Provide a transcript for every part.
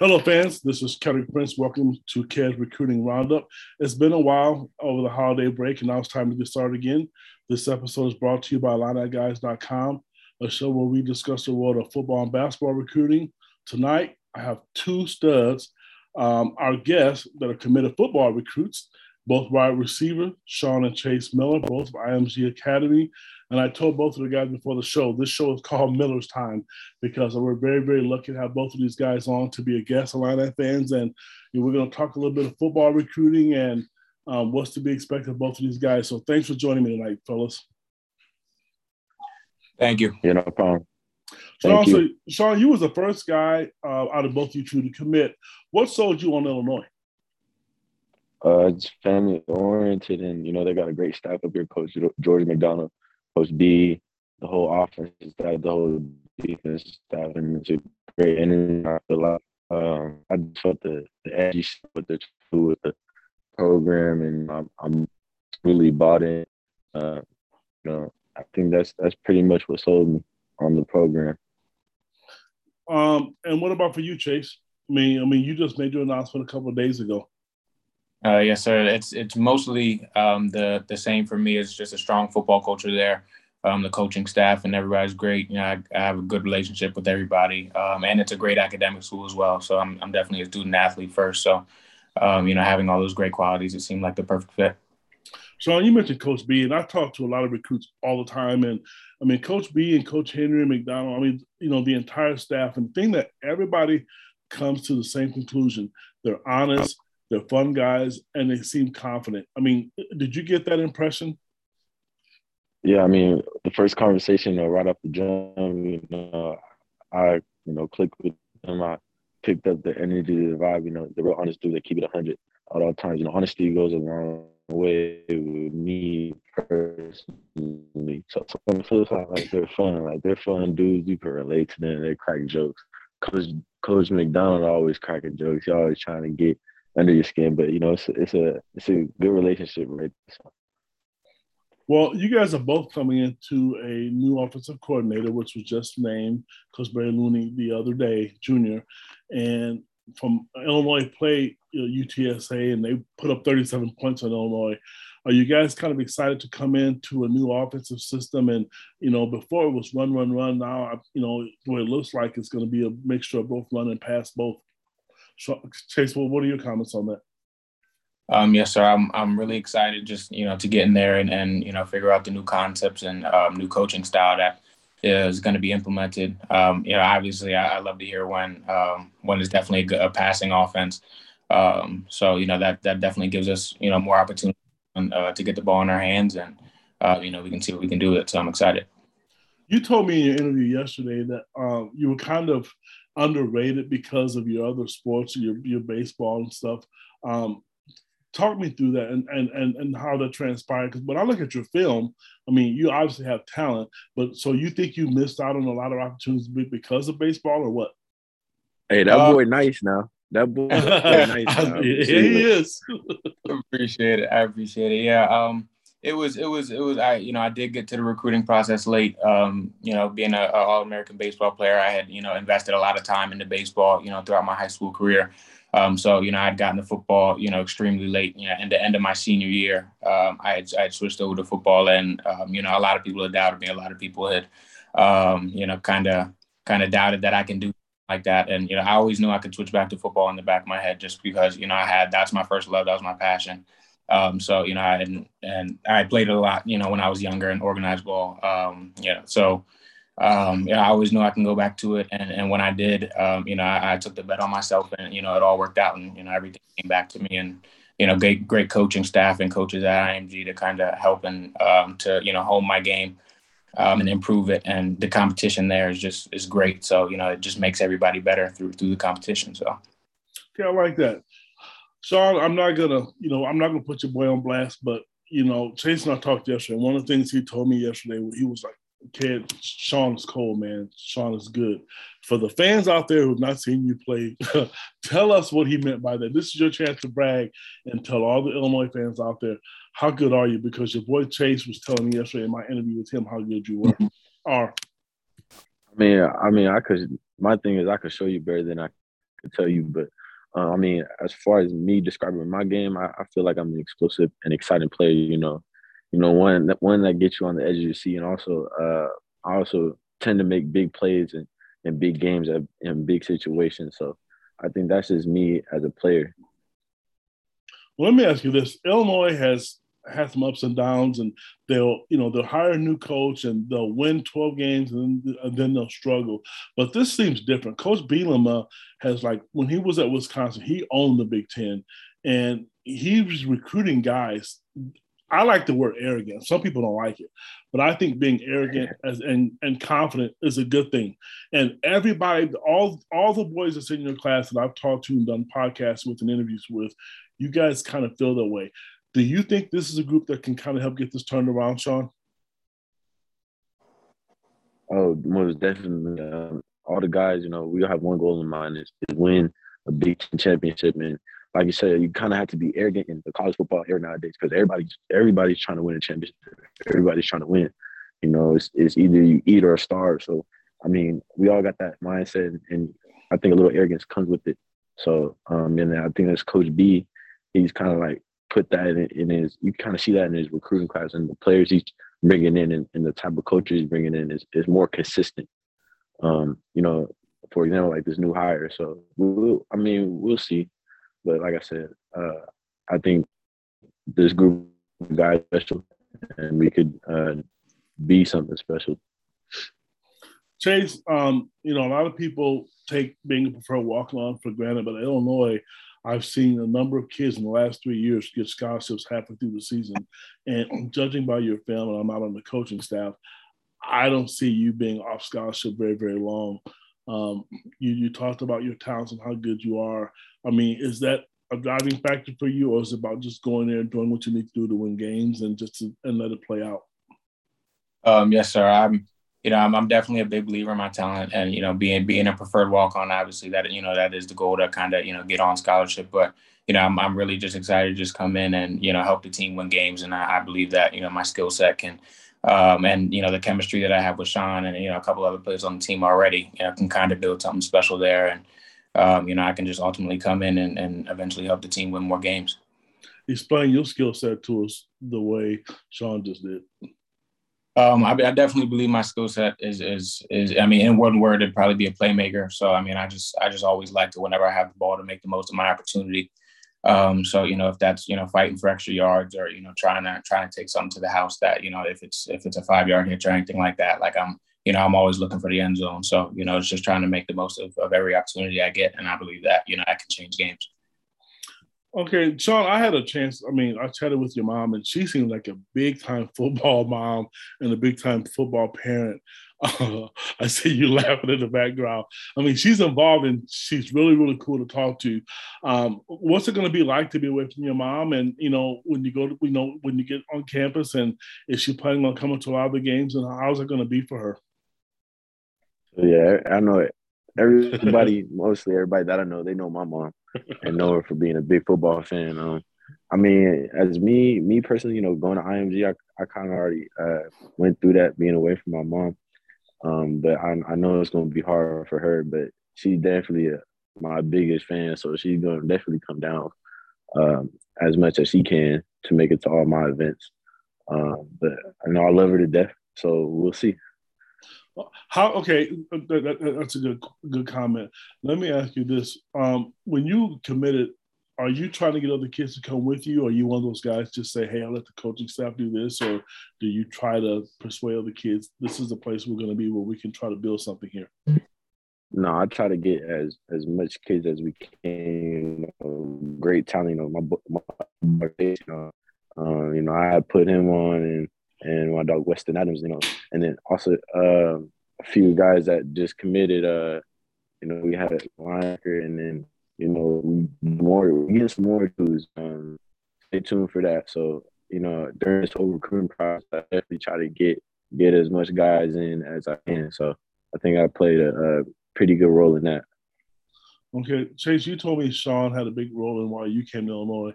Hello, fans. This is Kelly Prince. Welcome to CARES Recruiting Roundup. It's been a while over the holiday break, and now it's time to get started again. This episode is brought to you by IlliniGuys.com, a show where we discuss the world of football and basketball recruiting. Tonight, I have two studs, um, our guests that are committed football recruits, both wide receiver, Sean and Chase Miller, both of IMG Academy, and I told both of the guys before the show, this show is called Miller's Time because we're very, very lucky to have both of these guys on to be a guest of Illini fans. And you know, we're going to talk a little bit of football recruiting and um, what's to be expected of both of these guys. So thanks for joining me tonight, fellas. Thank you. Yeah, no problem. Sean, so, Sean, you was the first guy uh, out of both you two to commit. What sold you on Illinois? Uh, it's family oriented, and you know they got a great staff up here. Coach George McDonald Coach B, the whole offense staff, the whole defense staff, and it's a great energy. Um, I just felt the the edgy with the with the program, and I'm, I'm really bought in. Uh, you know, I think that's that's pretty much what sold me on the program. Um, and what about for you, Chase? I mean, I mean, you just made your announcement a couple of days ago. Uh, yes, sir. It's it's mostly um, the the same for me. It's just a strong football culture there. Um, the coaching staff and everybody's great. You know, I, I have a good relationship with everybody, um, and it's a great academic school as well. So I'm I'm definitely a student athlete first. So, um, you know, having all those great qualities, it seemed like the perfect fit. Sean, you mentioned Coach B, and I talk to a lot of recruits all the time. And I mean, Coach B and Coach Henry and McDonald, I mean, you know, the entire staff, and the thing that everybody comes to the same conclusion they're honest, they're fun guys, and they seem confident. I mean, did you get that impression? Yeah, I mean, the first conversation, you know, right off the jump, you know, I, you know, clicked with them. I picked up the energy, the vibe, you know, the real honest dude They keep it 100 at all times. You know, honesty goes a long way with me personally. So, so on the flip side, like they're fun, like they're fun dudes. You can relate to them. They crack jokes. Coach Coach McDonald always cracking jokes. He always trying to get under your skin. But you know, it's it's a it's a good relationship, right? So. Well, you guys are both coming into a new offensive coordinator, which was just named Coach Barry Lunney the other day, Junior, and from Illinois played UTSA, and they put up 37 points on Illinois. Are you guys kind of excited to come into a new offensive system? And you know, before it was run, run, run. Now, you know, way it looks like it's going to be a mixture of both run and pass, both Chase, well, what are your comments on that? Um, yes, sir. I'm I'm really excited just you know to get in there and, and you know figure out the new concepts and um, new coaching style that is going to be implemented. Um, you know, obviously, I, I love to hear when um, when it's definitely a passing offense. Um, so you know that that definitely gives us you know more opportunity uh, to get the ball in our hands and uh, you know we can see what we can do with it. So I'm excited. You told me in your interview yesterday that um, you were kind of underrated because of your other sports, your your baseball and stuff. Um, talk me through that and and and, and how that transpired. Because when I look at your film, I mean, you obviously have talent, but so you think you missed out on a lot of opportunities because of baseball, or what? Hey, that uh, boy nice now. That boy, nice now. he is. appreciate it. I appreciate it. Yeah. Um it was it was it was I you know I did get to the recruiting process late. Um, you know, being a, a All American baseball player, I had you know invested a lot of time into baseball. You know, throughout my high school career. Um, so you know, I had gotten to football you know extremely late. You know, in the end of my senior year, um, I had I had switched over to football, and um, you know, a lot of people had doubted me. A lot of people had um, you know kind of kind of doubted that I can do like that. And you know, I always knew I could switch back to football in the back of my head just because you know I had that's my first love, that was my passion. Um, so you know, I and, I played a lot, you know, when I was younger and organized ball. Um, yeah, so um, yeah, I always knew I can go back to it, and, and when I did, um, you know, I, I, took the bet on myself, and you know, it all worked out, and you know, everything came back to me, and you know, great great coaching staff and coaches at IMG to kind of help and um, to you know hone my game um, and improve it, and the competition there is just is great. So you know, it just makes everybody better through through the competition. So. Yeah, I like that. Sean, I'm not gonna, you know, I'm not gonna put your boy on blast, but you know, Chase and I talked yesterday. One of the things he told me yesterday, he was like, "Kid, Sean is cold, man. Sean is good." For the fans out there who've not seen you play, tell us what he meant by that. This is your chance to brag and tell all the Illinois fans out there how good are you? Because your boy Chase was telling me yesterday in my interview with him how good you were. Mm-hmm. Are. I mean, I mean, I could. My thing is, I could show you better than I could tell you. But uh, I mean, as far as me describing my game, I, I, feel like I'm an explosive and exciting player. You know, you know one that one that gets you on the edge of your seat, and also uh, I also tend to make big plays and in big games in big situations. So I think that's just me as a player. Well, let me ask you this: Illinois has had some ups and downs, and they'll you know they'll hire a new coach and they'll win 12 games and then, and then they'll struggle. But this seems different. Coach Bielema has like when he was at Wisconsin, he owned the Big Ten, and he was recruiting guys. I like the word arrogant. Some people don't like it, but I think being arrogant as, and and confident is a good thing. And everybody, all all the boys that's in your class that I've talked to and done podcasts with and interviews with, you guys kind of feel that way. Do you think this is a group that can kind of help get this turned around, Sean? Oh, most definitely. Um, all the guys, you know, we all have one goal in mind is, is win a Big championship. And like you said, you kind of have to be arrogant in the college football era nowadays because everybody's everybody's trying to win a championship. Everybody's trying to win. You know, it's, it's either you eat or starve. So, I mean, we all got that mindset, and I think a little arrogance comes with it. So, um, and I think as Coach B, he's kind of like put that in, in his. You kind of see that in his recruiting class, and the players he's bringing in, and, and the type of coaches he's bringing in is is more consistent. Um, you know, for example, like this new hire. So, we'll, I mean, we'll see. But like I said, uh, I think this group of guys special, and we could uh, be something special. Chase, um, you know, a lot of people take being a preferred walk-on for granted, but Illinois, I've seen a number of kids in the last three years get scholarships halfway through the season. And judging by your and I'm not on the coaching staff, I don't see you being off scholarship very, very long. Um, you, you talked about your talents and how good you are. I mean, is that a driving factor for you, or is it about just going there and doing what you need to do to win games and just to, and let it play out? Um, yes, sir. I'm you know, I'm, I'm definitely a big believer in my talent and, you know, being, being a preferred walk on, obviously that, you know, that is the goal to kind of, you know, get on scholarship. But, you know, I'm, I'm really just excited to just come in and, you know, help the team win games. And I, I believe that, you know, my skill set can, um, and, you know, the chemistry that I have with Sean and, you know, a couple other players on the team already, you know, can kind of build something special there. And, um, you know, I can just ultimately come in and, and eventually help the team win more games. Explain your skill set to us the way Sean just did. Um, I, I, definitely believe my skill set is is is. I mean, in one word, it'd probably be a playmaker. So I mean, I just I just always like to whenever I have the ball to make the most of my opportunity. Um, so you know, if that's you know fighting for extra yards or you know trying to trying to take something to the house that you know if it's if it's a five yard hitch or anything like that, like I'm you know I'm always looking for the end zone. So you know, it's just trying to make the most of, of every opportunity I get, and I believe that you know I can change games. Okay, Sean, I had a chance. I mean, I chatted with your mom, and she seemed like a big time football mom and a big time football parent. Uh, I see you laughing in the background. I mean, she's involved and she's really, really cool to talk to. Um, what's it going to be like to be away from your mom? And, you know, when you go to, you know, when you get on campus and is she planning on coming to a lot of the games and how's it going to be for her? Yeah, I know it. Everybody, mostly everybody that I know, they know my mom and know her for being a big football fan. Um, I mean, as me, me personally, you know, going to IMG, I, I kind of already uh, went through that being away from my mom. Um, but I, I know it's going to be hard for her, but she's definitely a, my biggest fan. So she's going to definitely come down um, as much as she can to make it to all my events. Um, but I know I love her to death. So we'll see. How okay? That, that's a good good comment. Let me ask you this: um, When you committed, are you trying to get other kids to come with you? Or are you one of those guys just say, "Hey, I'll let the coaching staff do this," or do you try to persuade other kids this is the place we're going to be where we can try to build something here? No, I try to get as as much kids as we can. You know, great talent. You know, my my, you know, uh, you know, I put him on and and my dog Weston Adams, you know, and then also uh, a few guys that just committed. Uh, you know, we had a linebacker, and then you know more we get more dudes. Um, stay tuned for that. So you know, during this whole recruiting process, I definitely try to get get as much guys in as I can. So I think I played a, a pretty good role in that. Okay, Chase, you told me Sean had a big role in why you came to Illinois.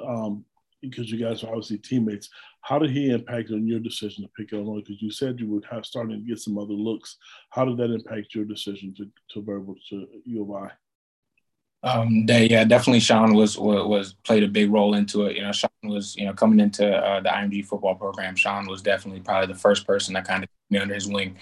Um, because you guys are obviously teammates. How did he impact on your decision to pick Illinois? Because you said you were starting to get some other looks. How did that impact your decision to to verbal to U of I? Um, they, yeah, definitely. Sean was, was, played a big role into it. You know, Sean was you know coming into uh, the IMG football program. Sean was definitely probably the first person that kind of me under his wing,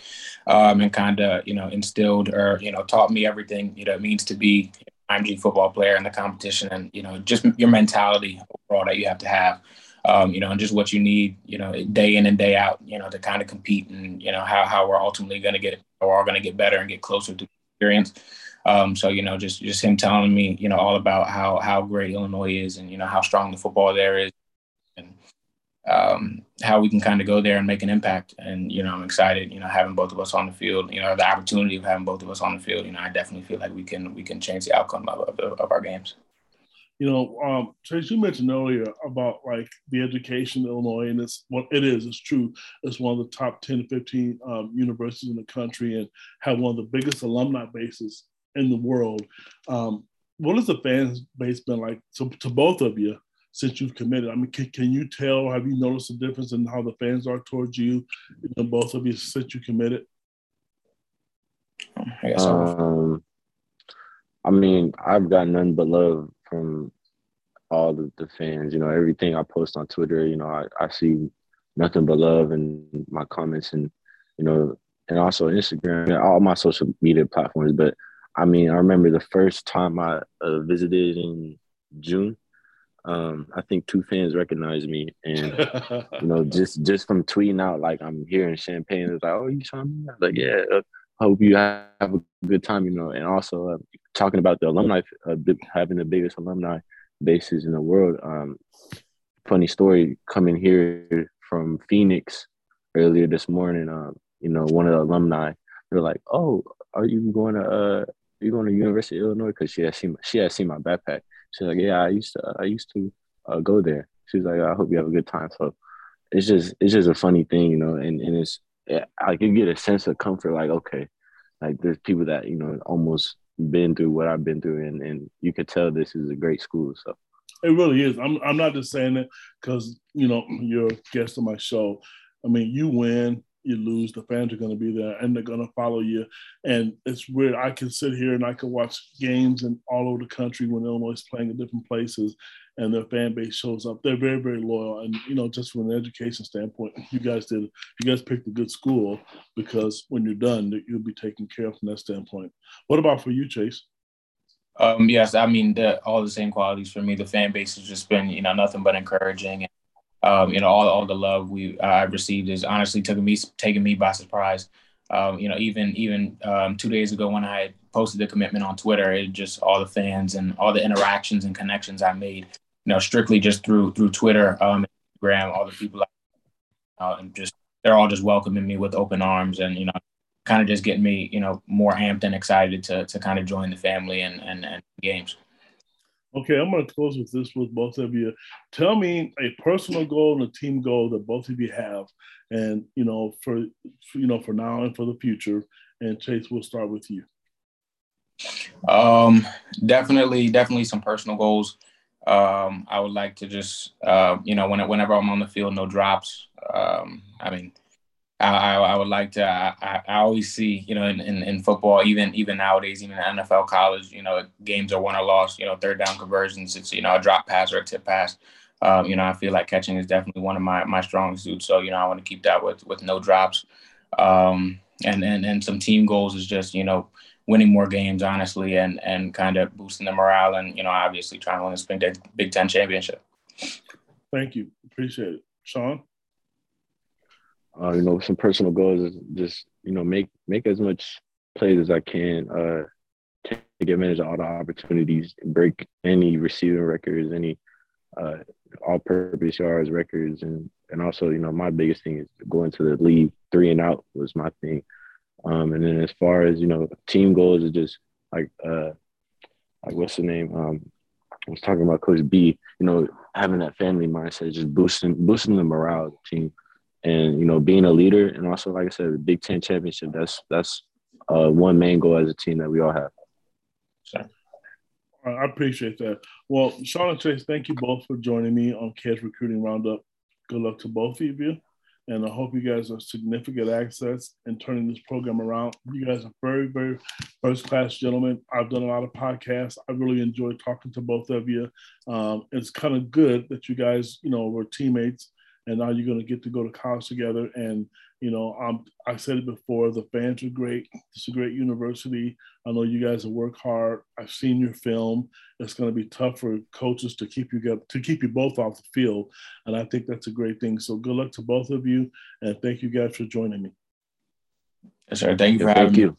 um, and kind of you know instilled or you know taught me everything you know it means to be IMG football player in the competition, and you know just your mentality overall that you have to have. Um, you know, and just what you need, you know, day in and day out, you know, to kind of compete and, you know, how, how we're ultimately going to get, are all going to get better and get closer to experience. Um, so you know, just just him telling me, you know, all about how how great Illinois is, and you know how strong the football there is, um, how we can kind of go there and make an impact. And you know, I'm excited. You know, having both of us on the field, you know, the opportunity of having both of us on the field. You know, I definitely feel like we can we can change the outcome of, of, of our games. You know, um, Chase, you mentioned earlier about like the education in Illinois, and it's what it is. It's true. It's one of the top ten to fifteen um, universities in the country, and have one of the biggest alumni bases in the world. Um, what has the fan base been like to, to both of you since you've committed? I mean, can, can you tell? Have you noticed a difference in how the fans are towards you, you know, both of you since you committed? I guess um, I mean, I've got none but love from all the, the fans. You know, everything I post on Twitter, you know, I, I see nothing but love in my comments and, you know, and also Instagram, and all my social media platforms. But I mean, I remember the first time I uh, visited in June. Um, I think two fans recognized me, and you know, just just from tweeting out like I'm here in Champaign, it's like, oh, you saw me? I like, yeah. Uh, hope you have a good time, you know. And also uh, talking about the alumni uh, having the biggest alumni bases in the world. Um, funny story coming here from Phoenix earlier this morning. Um, you know, one of the alumni, they're like, "Oh, are you going to uh, you going to University of Illinois? Because she had seen my, she had seen my backpack. She's like, yeah, I used to I used to uh, go there. She's like, I hope you have a good time. So it's just it's just a funny thing, you know, and and it's I can get a sense of comfort, like okay, like there's people that you know almost been through what I've been through, and and you could tell this is a great school. So it really is. I'm I'm not just saying it because you know you're a guest on my show. I mean, you win, you lose, the fans are going to be there and they're going to follow you. And it's weird. I can sit here and I can watch games and all over the country when Illinois is playing in different places and their fan base shows up. They're very, very loyal. And, you know, just from an education standpoint, you guys did, you guys picked a good school because when you're done, you'll be taken care of from that standpoint. What about for you, Chase? Um, yes, I mean, all the same qualities for me. The fan base has just been, you know, nothing but encouraging um, you know, all, all the love we I've received is honestly taking me taking me by surprise. Um, you know, even even um, two days ago when I posted the commitment on Twitter, it just all the fans and all the interactions and connections I made, you know, strictly just through through Twitter, um, Instagram, all the people, uh, and just they're all just welcoming me with open arms and you know, kind of just getting me, you know, more amped and excited to to kind of join the family and and, and games. Okay, I'm going to close with this with both of you. Tell me a personal goal and a team goal that both of you have, and you know, for, you know, for now and for the future. And Chase, we'll start with you. Um, definitely, definitely some personal goals. Um, I would like to just, uh, you know, when, whenever I'm on the field, no drops. Um, I mean, I, I, would like to. I, I always see, you know, in, in, in, football, even even nowadays, even in NFL, college, you know, games are won or lost. You know, third down conversions. It's you know a drop pass or a tip pass. Um, you know, I feel like catching is definitely one of my my strong suits. So you know, I want to keep that with with no drops. Um, and and and some team goals is just you know winning more games, honestly, and and kind of boosting the morale, and you know, obviously trying to win this Big Ten championship. Thank you, appreciate it, Sean uh, you know, some personal goals is just, you know, make make as much plays as I can, uh, take advantage of all the opportunities, break any receiving records, any uh, all-purpose yards records, and and also, you know, my biggest thing is going to the league three and out was my thing. Um, and then as far as you know, team goals is just like uh, like what's the name? Um, I was talking about Coach B. You know, having that family mindset, just boosting boosting the morale of the team and you know being a leader and also like I said, the Big Ten championship. That's that's uh, one main goal as a team that we all have. Sure. I appreciate that. Well, Sean and Chase, thank you both for joining me on Kids Recruiting Roundup. Good luck to both of you. and I hope you guys are significant access in turning this program around. You guys are very, very first class gentlemen. I've done a lot of podcasts. I really enjoy talking to both of you. Um, it's kind of good that you guys, you know, were teammates and now you're going to get to go to college together. And you know, um, I said it before, the fans are great. It's a great university. I know you guys will work hard. I've seen your film. It's going to be tough for coaches to keep you get, to keep you both off the field, and I think that's a great thing. So good luck to both of you, and thank you guys for joining me. Yes, sir. Thank you for having thank me. you.